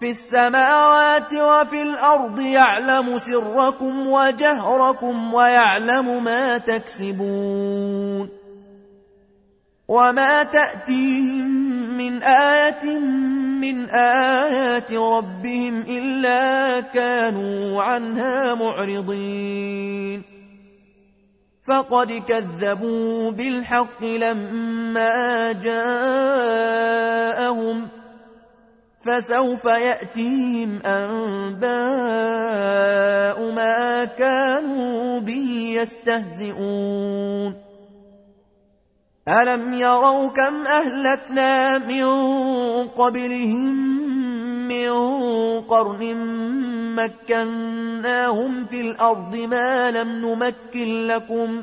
في السماوات وفي الأرض يعلم سركم وجهركم ويعلم ما تكسبون وما تأتيهم من آية من آيات ربهم إلا كانوا عنها معرضين فقد كذبوا بالحق لما جاءهم فسوف يأتيهم أنباء ما كانوا به يستهزئون. ألم يروا كم أهلكنا من قبلهم من قرن مكناهم في الأرض ما لم نمكن لكم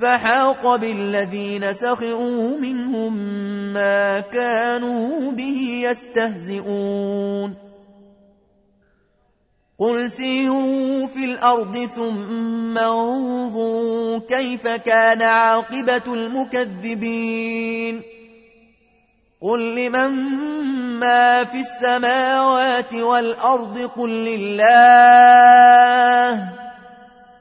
فحاق بالذين سخروا منهم ما كانوا به يستهزئون. قل سيروا في الأرض ثم انظروا كيف كان عاقبة المكذبين. قل لمن ما في السماوات والأرض قل لله.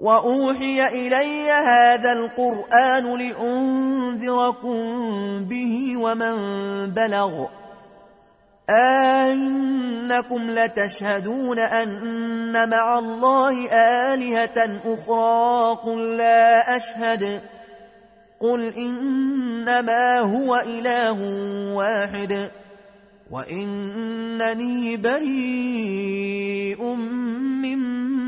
وأوحي إلي هذا القرآن لأنذركم به ومن بلغ. أئنكم لتشهدون أن مع الله آلهة أخرى. قل لا أشهد. قل إنما هو إله واحد. وإنني بريء مما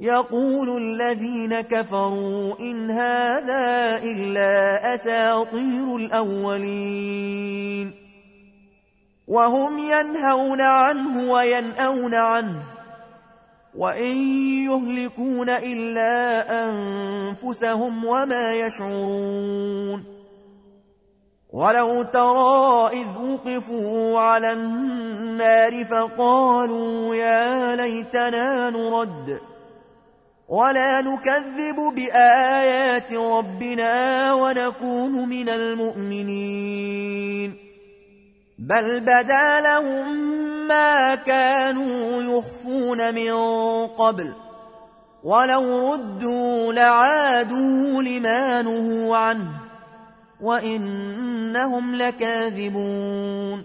يقول الذين كفروا إن هذا إلا أساطير الأولين. وهم ينهون عنه وينأون عنه وإن يهلكون إلا أنفسهم وما يشعرون. ولو ترى إذ وقفوا على النار فقالوا يا ليتنا نرد. ولا نكذب بآيات ربنا ونكون من المؤمنين. بل بدا لهم ما كانوا يخفون من قبل. ولو ردوا لعادوا لما نهوا عنه. وإنهم لكاذبون.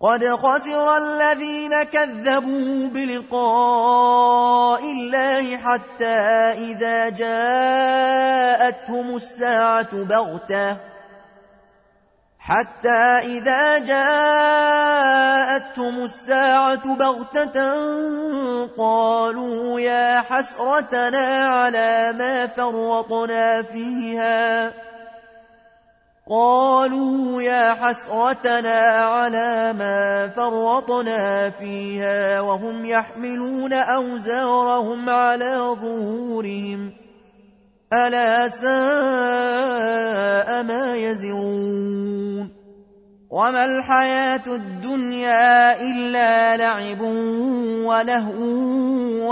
قد خسر الذين كذبوا بلقاء الله حتى إذا جاءتهم الساعة بغتة. حتى إذا جاءتهم الساعة بغتة قالوا يا حسرتنا على ما فرطنا فيها. قالوا يا حسرتنا على ما فرطنا فيها وهم يحملون أوزارهم على ظهورهم. ألا ساء ما يزرون. وما الحياة الدنيا إلا لعب ولهو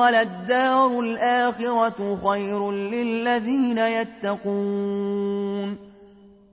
وللدار الآخرة خير للذين يتقون.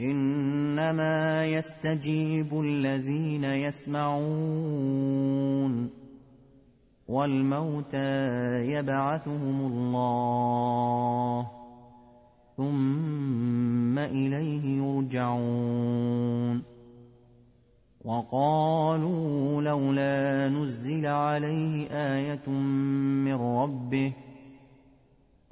إنما يستجيب الذين يسمعون والموتى يبعثهم الله ثم إليه يرجعون وقالوا لولا نزل عليه آية من ربه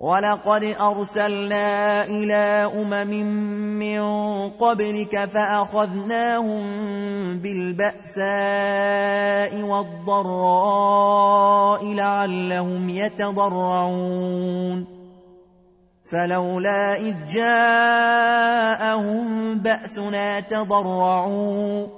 ولقد أرسلنا إلى أمم من قبلك فأخذناهم بالبأساء والضراء لعلهم يتضرعون فلولا إذ جاءهم بأسنا تضرعون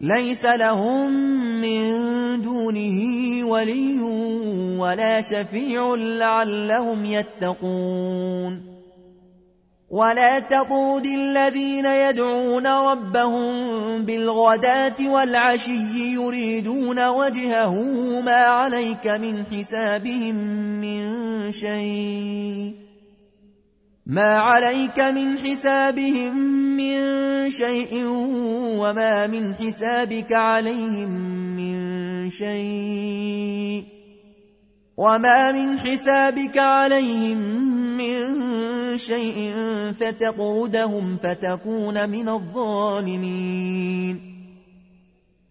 ليس لهم من دونه ولي ولا شفيع لعلهم يتقون. ولا تطود الذين يدعون ربهم بالغداة والعشي يريدون وجهه ما عليك من حسابهم من شيء. ما عليك من حسابهم من شيء وما من حسابك عليهم من شيء وما من حسابك عليهم من شيء فتقودهم فتكون من الظالمين.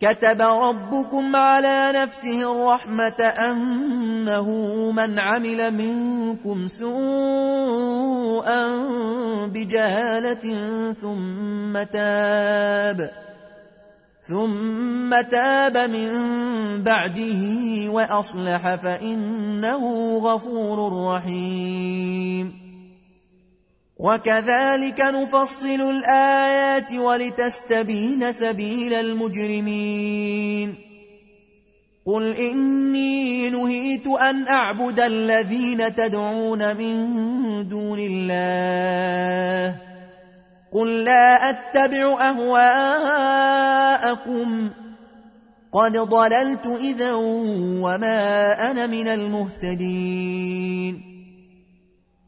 كتب ربكم على نفسه الرحمة أنه من عمل منكم سوءا بجهالة ثم تاب ثم تاب من بعده وأصلح فإنه غفور رحيم. وكذلك نفصل الآيات ولتستبين سبيل المجرمين. قل إني نهيت أن أعبد الذين تدعون من دون الله. قل لا أتبع أهواءكم. قد ضللت إذا وما أنا من المهتدين.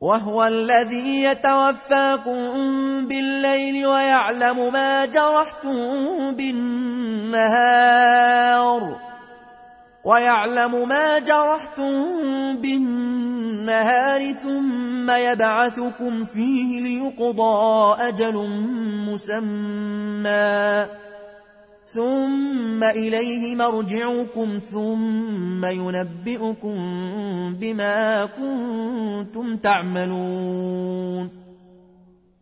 وهو الذي يتوفاكم بالليل ويعلم ما جرحتم بالنهار. ويعلم ما جرحتم بالنهار ثم يبعثكم فيه ليقضى أجل مسمى. ثم إليه مرجعكم ثم ينبئكم بما كنتم تعملون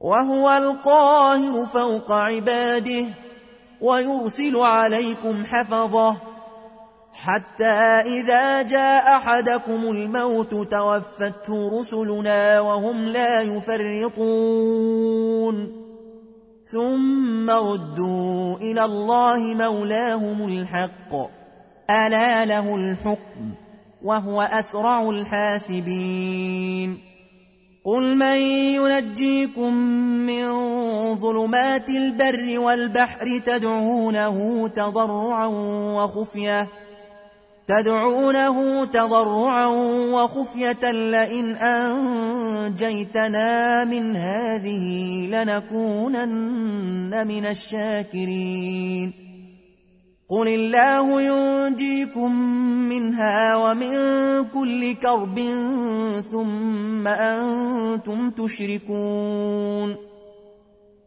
وهو القاهر فوق عباده ويرسل عليكم حفظه حتى إذا جاء أحدكم الموت توفته رسلنا وهم لا يفرطون ثم ردوا إلى الله مولاهم الحق. ألا له الحكم وهو أسرع الحاسبين. قل من ينجيكم من ظلمات البر والبحر تدعونه تضرعا وخفية. تدعونه تضرعا وخفية لئن أنجيتنا من هذه لنكونن من الشاكرين. قل الله ينجيكم منها ومن كل كرب ثم أنتم تشركون.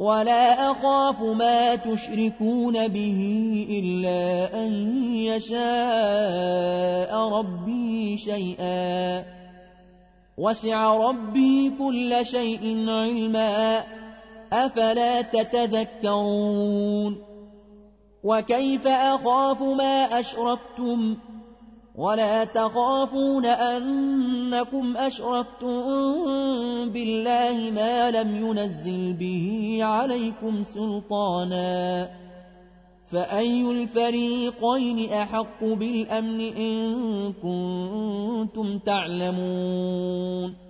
ولا أخاف ما تشركون به إلا أن يشاء ربي شيئا. وسع ربي كل شيء علما. أفلا تتذكرون؟ وكيف أخاف ما أشركتم؟ ولا تخافون أنكم أشركتم بالله ما لم ينزل به عليكم سلطانا فأي الفريقين أحق بالأمن إن كنتم تعلمون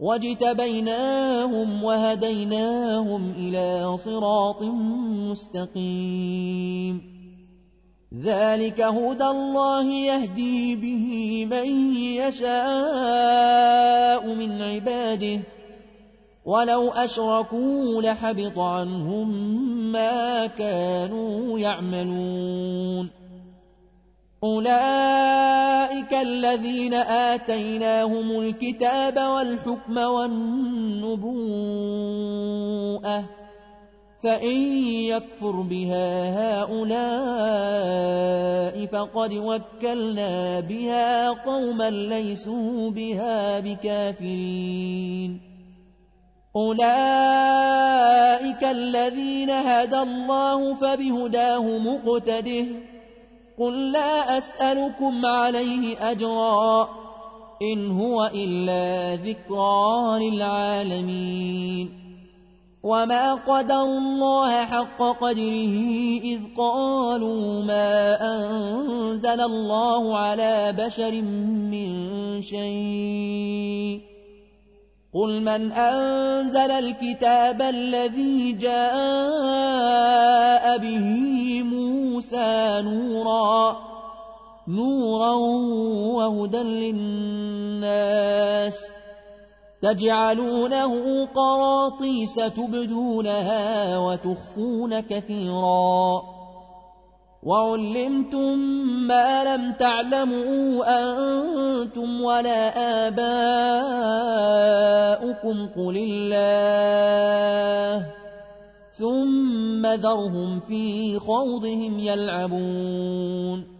واجتبيناهم وهديناهم إلى صراط مستقيم ذلك هدى الله يهدي به من يشاء من عباده ولو أشركوا لحبط عنهم ما كانوا يعملون أولئك الذين آتيناهم الكتاب والحكم والنبوءة فإن يكفر بها هؤلاء فقد وكلنا بها قوما ليسوا بها بكافرين. أولئك الذين هدى الله فبهداه مقتده قل لا أسألكم عليه أجرا إن هو إلا ذكرى للعالمين وما قدر الله حق قدره إذ قالوا ما أنزل الله على بشر من شيء قل من أنزل الكتاب الذي جاء به موسى نورا نورا وهدى للناس تجعلونه قراطيس تبدونها وتخفون كثيرا وعلمتم ما لم تعلموا أنتم ولا آباؤكم قل الله. ثم ذرهم في خوضهم يلعبون.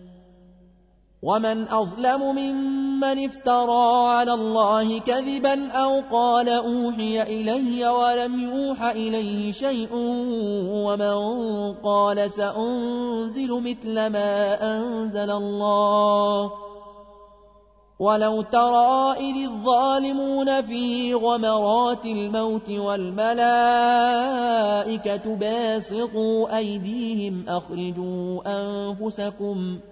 ومن أظلم ممن افترى على الله كذبا أو قال أوحي إلي ولم يوح إليه شيء ومن قال سأنزل مثل ما أنزل الله ولو ترى إذ الظالمون في غمرات الموت والملائكة باسقوا أيديهم أخرجوا أنفسكم ۖ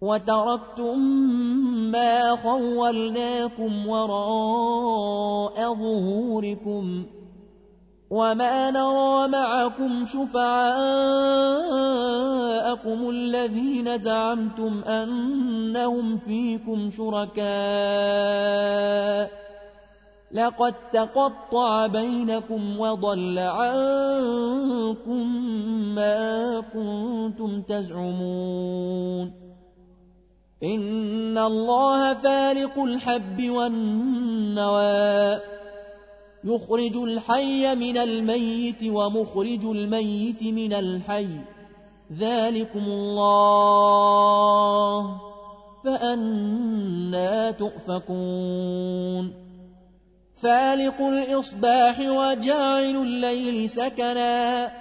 وتركتم ما خولناكم وراء ظهوركم وما نرى معكم شفعاءكم الذين زعمتم أنهم فيكم شركاء لقد تقطع بينكم وضل عنكم ما كنتم تزعمون إن الله فارق الحب والنوى. يخرج الحي من الميت ومخرج الميت من الحي. ذلكم الله فأنا تؤفكون. فالق الإصباح وجاعل الليل سكنا.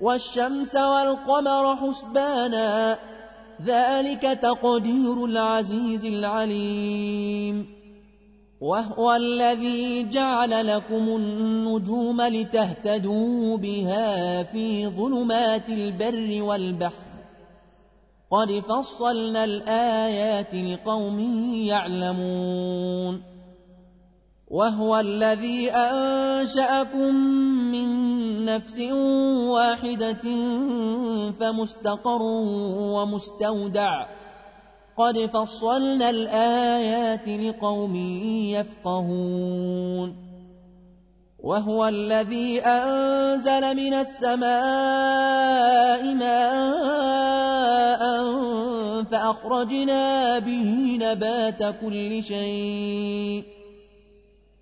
والشمس والقمر حسبانا. ذلك تقدير العزيز العليم. وهو الذي جعل لكم النجوم لتهتدوا بها في ظلمات البر والبحر. قد فصلنا الآيات لقوم يعلمون. وهو الذي أنشأكم من نفس واحدة فمستقر ومستودع. قد فصلنا الآيات لقوم يفقهون. وهو الذي أنزل من السماء ماء فأخرجنا به نبات كل شيء.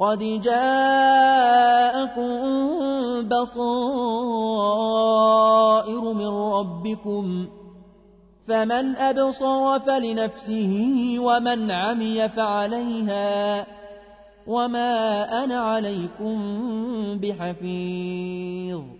قد جاءكم بصائر من ربكم فمن أبصر فلنفسه ومن عمي فعليها وما أنا عليكم بحفيظ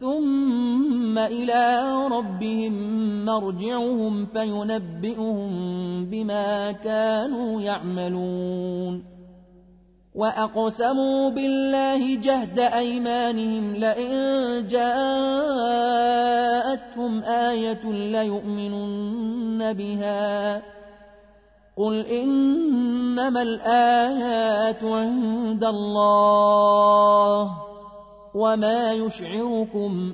ثم إلى ربهم مرجعهم فينبئهم بما كانوا يعملون. وأقسموا بالله جهد أيمانهم لئن جاءتهم آية ليؤمنن بها. قل إنما الآيات عند الله. وما يشعركم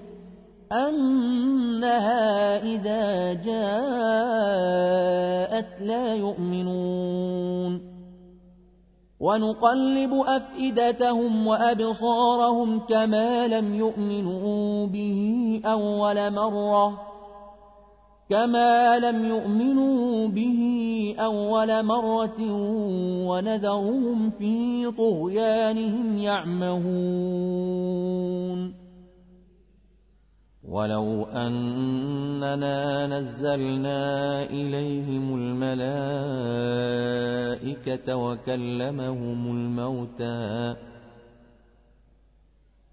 أنها إذا جاءت لا يؤمنون ونقلب أفئدتهم وأبصارهم كما لم يؤمنوا به أول مرة كما لم يؤمنوا به أول مرة ونذرهم في طغيانهم يعمهون ولو أننا نزلنا إليهم الملائكة وكلمهم الموتى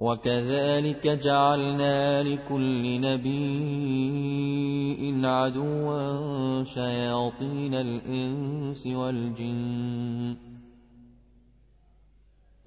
وكذلك جعلنا لكل نبي عدوا شياطين الإنس والجن.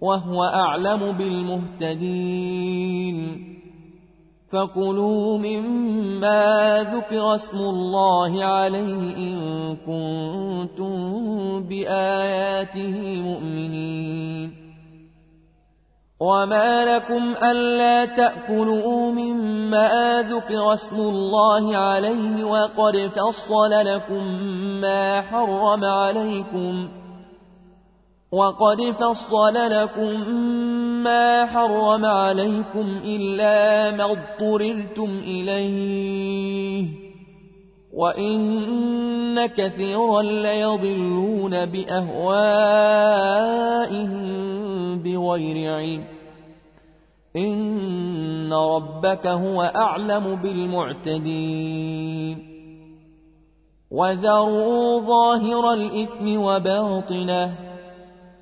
وهو أعلم بالمهتدين. فكلوا مما ذكر اسم الله عليه إن كنتم بآياته مؤمنين. وما لكم ألا تأكلوا مما ذكر اسم الله عليه وقد فصل لكم ما حرم عليكم ۖ. وقد فصل لكم ما حرم عليكم إلا ما اضطررتم إليه. وإن كثيرا ليضلون بأهوائهم بغير علم. إن ربك هو أعلم بالمعتدين. وذروا ظاهر الإثم وباطنه.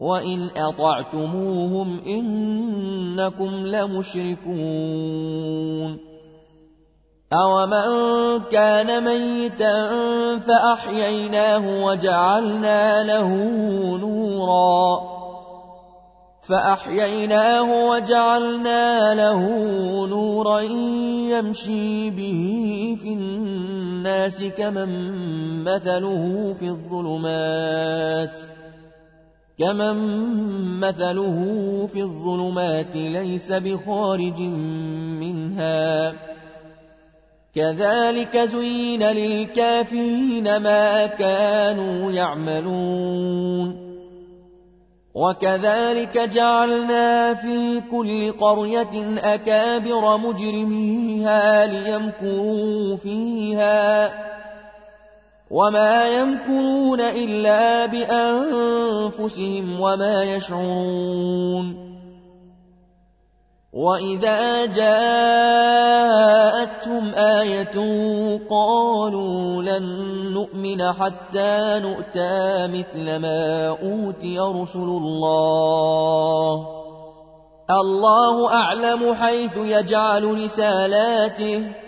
وإن أطعتموهم إنكم لمشركون أومن كان ميتا فأحييناه وجعلنا له نورا فأحييناه وجعلنا له نورا يمشي به في الناس كمن مثله في الظلمات ۖ كمن مثله في الظلمات ليس بخارج منها كذلك زين للكافرين ما كانوا يعملون وكذلك جعلنا في كل قرية أكابر مجرميها ليمكروا فيها وما يمكرون إلا بأنفسهم وما يشعرون وإذا جاءتهم آية قالوا لن نؤمن حتى نؤتى مثل ما أوتي رسل الله الله أعلم حيث يجعل رسالاته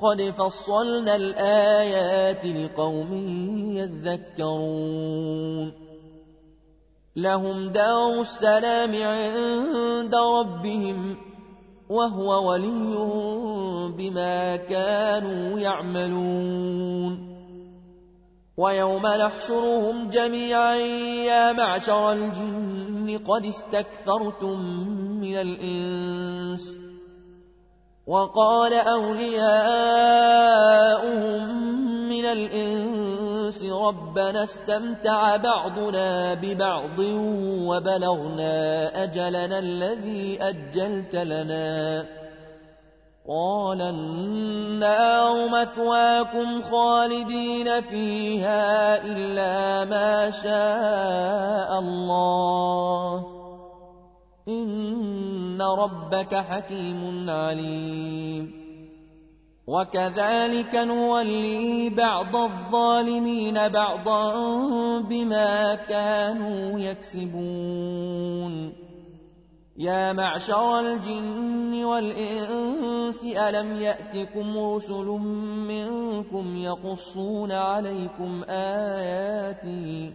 قد فصلنا الآيات لقوم يذكرون لهم دار السلام عند ربهم وهو ولي بما كانوا يعملون ويوم نحشرهم جميعا يا معشر الجن قد استكثرتم من الإنس وقال أولياؤهم من الإنس ربنا استمتع بعضنا ببعض وبلغنا أجلنا الذي أجلت لنا. قال النار مثواكم خالدين فيها إلا ما شاء الله. إن ربك حكيم عليم. وكذلك نولي بعض الظالمين بعضا بما كانوا يكسبون. يا معشر الجن والإنس ألم يأتكم رسل منكم يقصون عليكم آياتي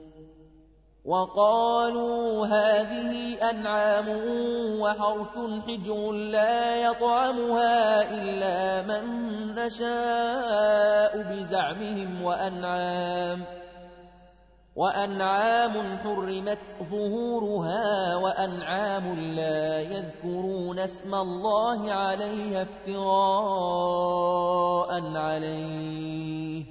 وقالوا هذه أنعام وحرث حجر لا يطعمها إلا من نشاء بزعمهم وأنعام وأنعام حرمت ظهورها وأنعام لا يذكرون اسم الله عليها افتراء عليه.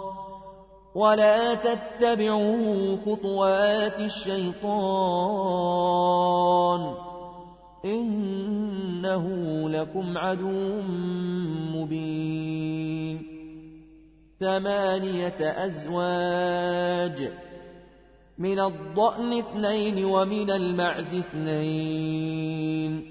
ولا تتبعوا خطوات الشيطان إنه لكم عدو مبين. ثمانية أزواج من الضأن اثنين ومن المعز اثنين.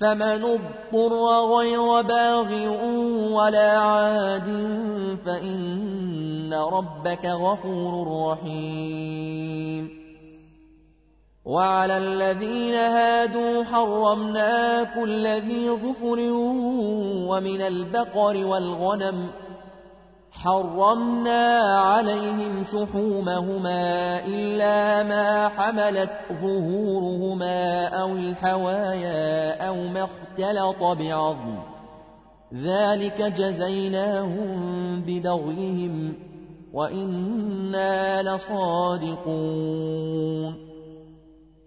فمن اضطر غير باغ ولا عاد فإن ربك غفور رحيم. وعلى الذين هادوا حرمنا كل ذي ظفر ومن البقر والغنم حرمنا عليهم شحومهما إلا ما حملت ظهورهما أو الحوايا أو ما اختلط بعظم. ذلك جزيناهم ببغيهم وإنا لصادقون.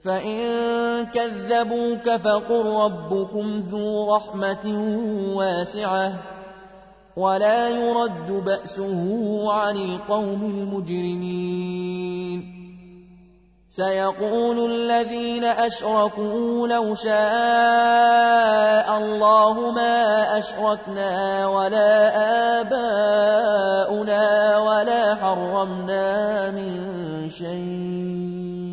فإن كذبوك فقل ربكم ذو رحمة واسعة. ولا يرد بأسه عن القوم المجرمين. سيقول الذين أشركوا لو شاء الله ما أشركنا ولا آباؤنا ولا حرمنا من شيء.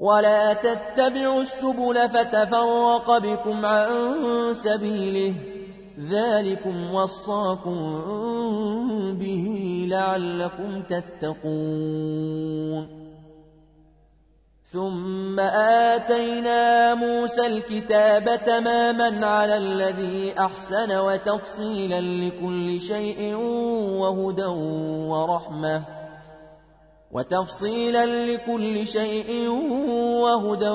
ولا تتبعوا السبل فتفرق بكم عن سبيله ذلكم وصاكم به لعلكم تتقون. ثم آتينا موسى الكتاب تماما على الذي أحسن وتفصيلا لكل شيء وهدى ورحمة. وتفصيلا لكل شيء وهدى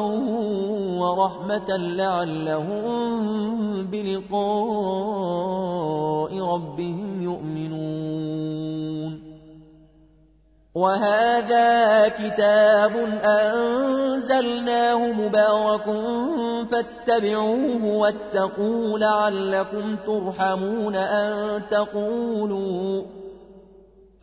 ورحمة لعلهم بلقاء ربهم يؤمنون. وهذا كتاب أنزلناه مبارك فاتبعوه واتقوا لعلكم ترحمون أن تقولوا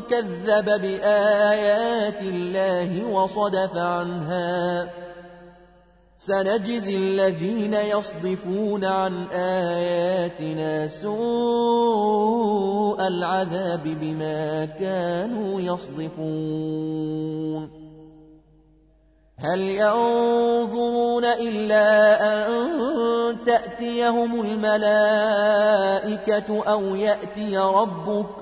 كذب بآيات الله وصدف عنها. سنجزي الذين يصدفون عن آياتنا سوء العذاب بما كانوا يصدفون. هل ينظرون إلا أن تأتيهم الملائكة أو يأتي ربك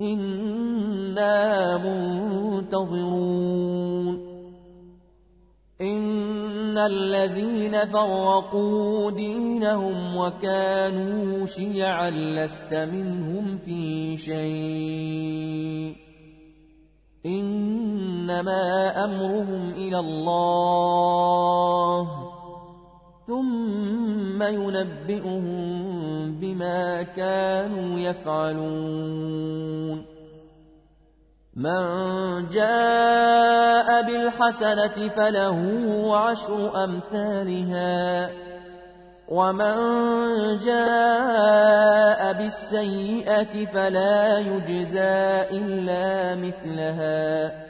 إنا منتظرون إن الذين فرقوا دينهم وكانوا شيعا لست منهم في شيء إنما أمرهم إلى الله ثم ينبئهم بما كانوا يفعلون. من جاء بالحسنة فله عشر أمثالها. ومن جاء بالسيئة فلا يجزى إلا مثلها.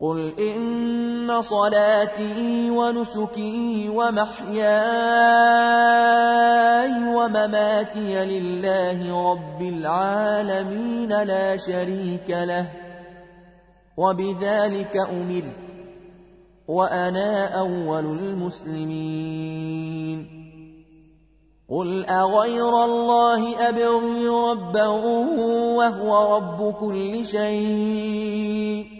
قل إن صلاتي ونسكي ومحياي ومماتي لله رب العالمين لا شريك له وبذلك أمرت وأنا أول المسلمين قل أغير الله أبغي ربا وهو رب كل شيء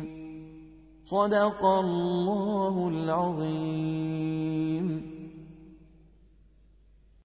صدق الله العظيم.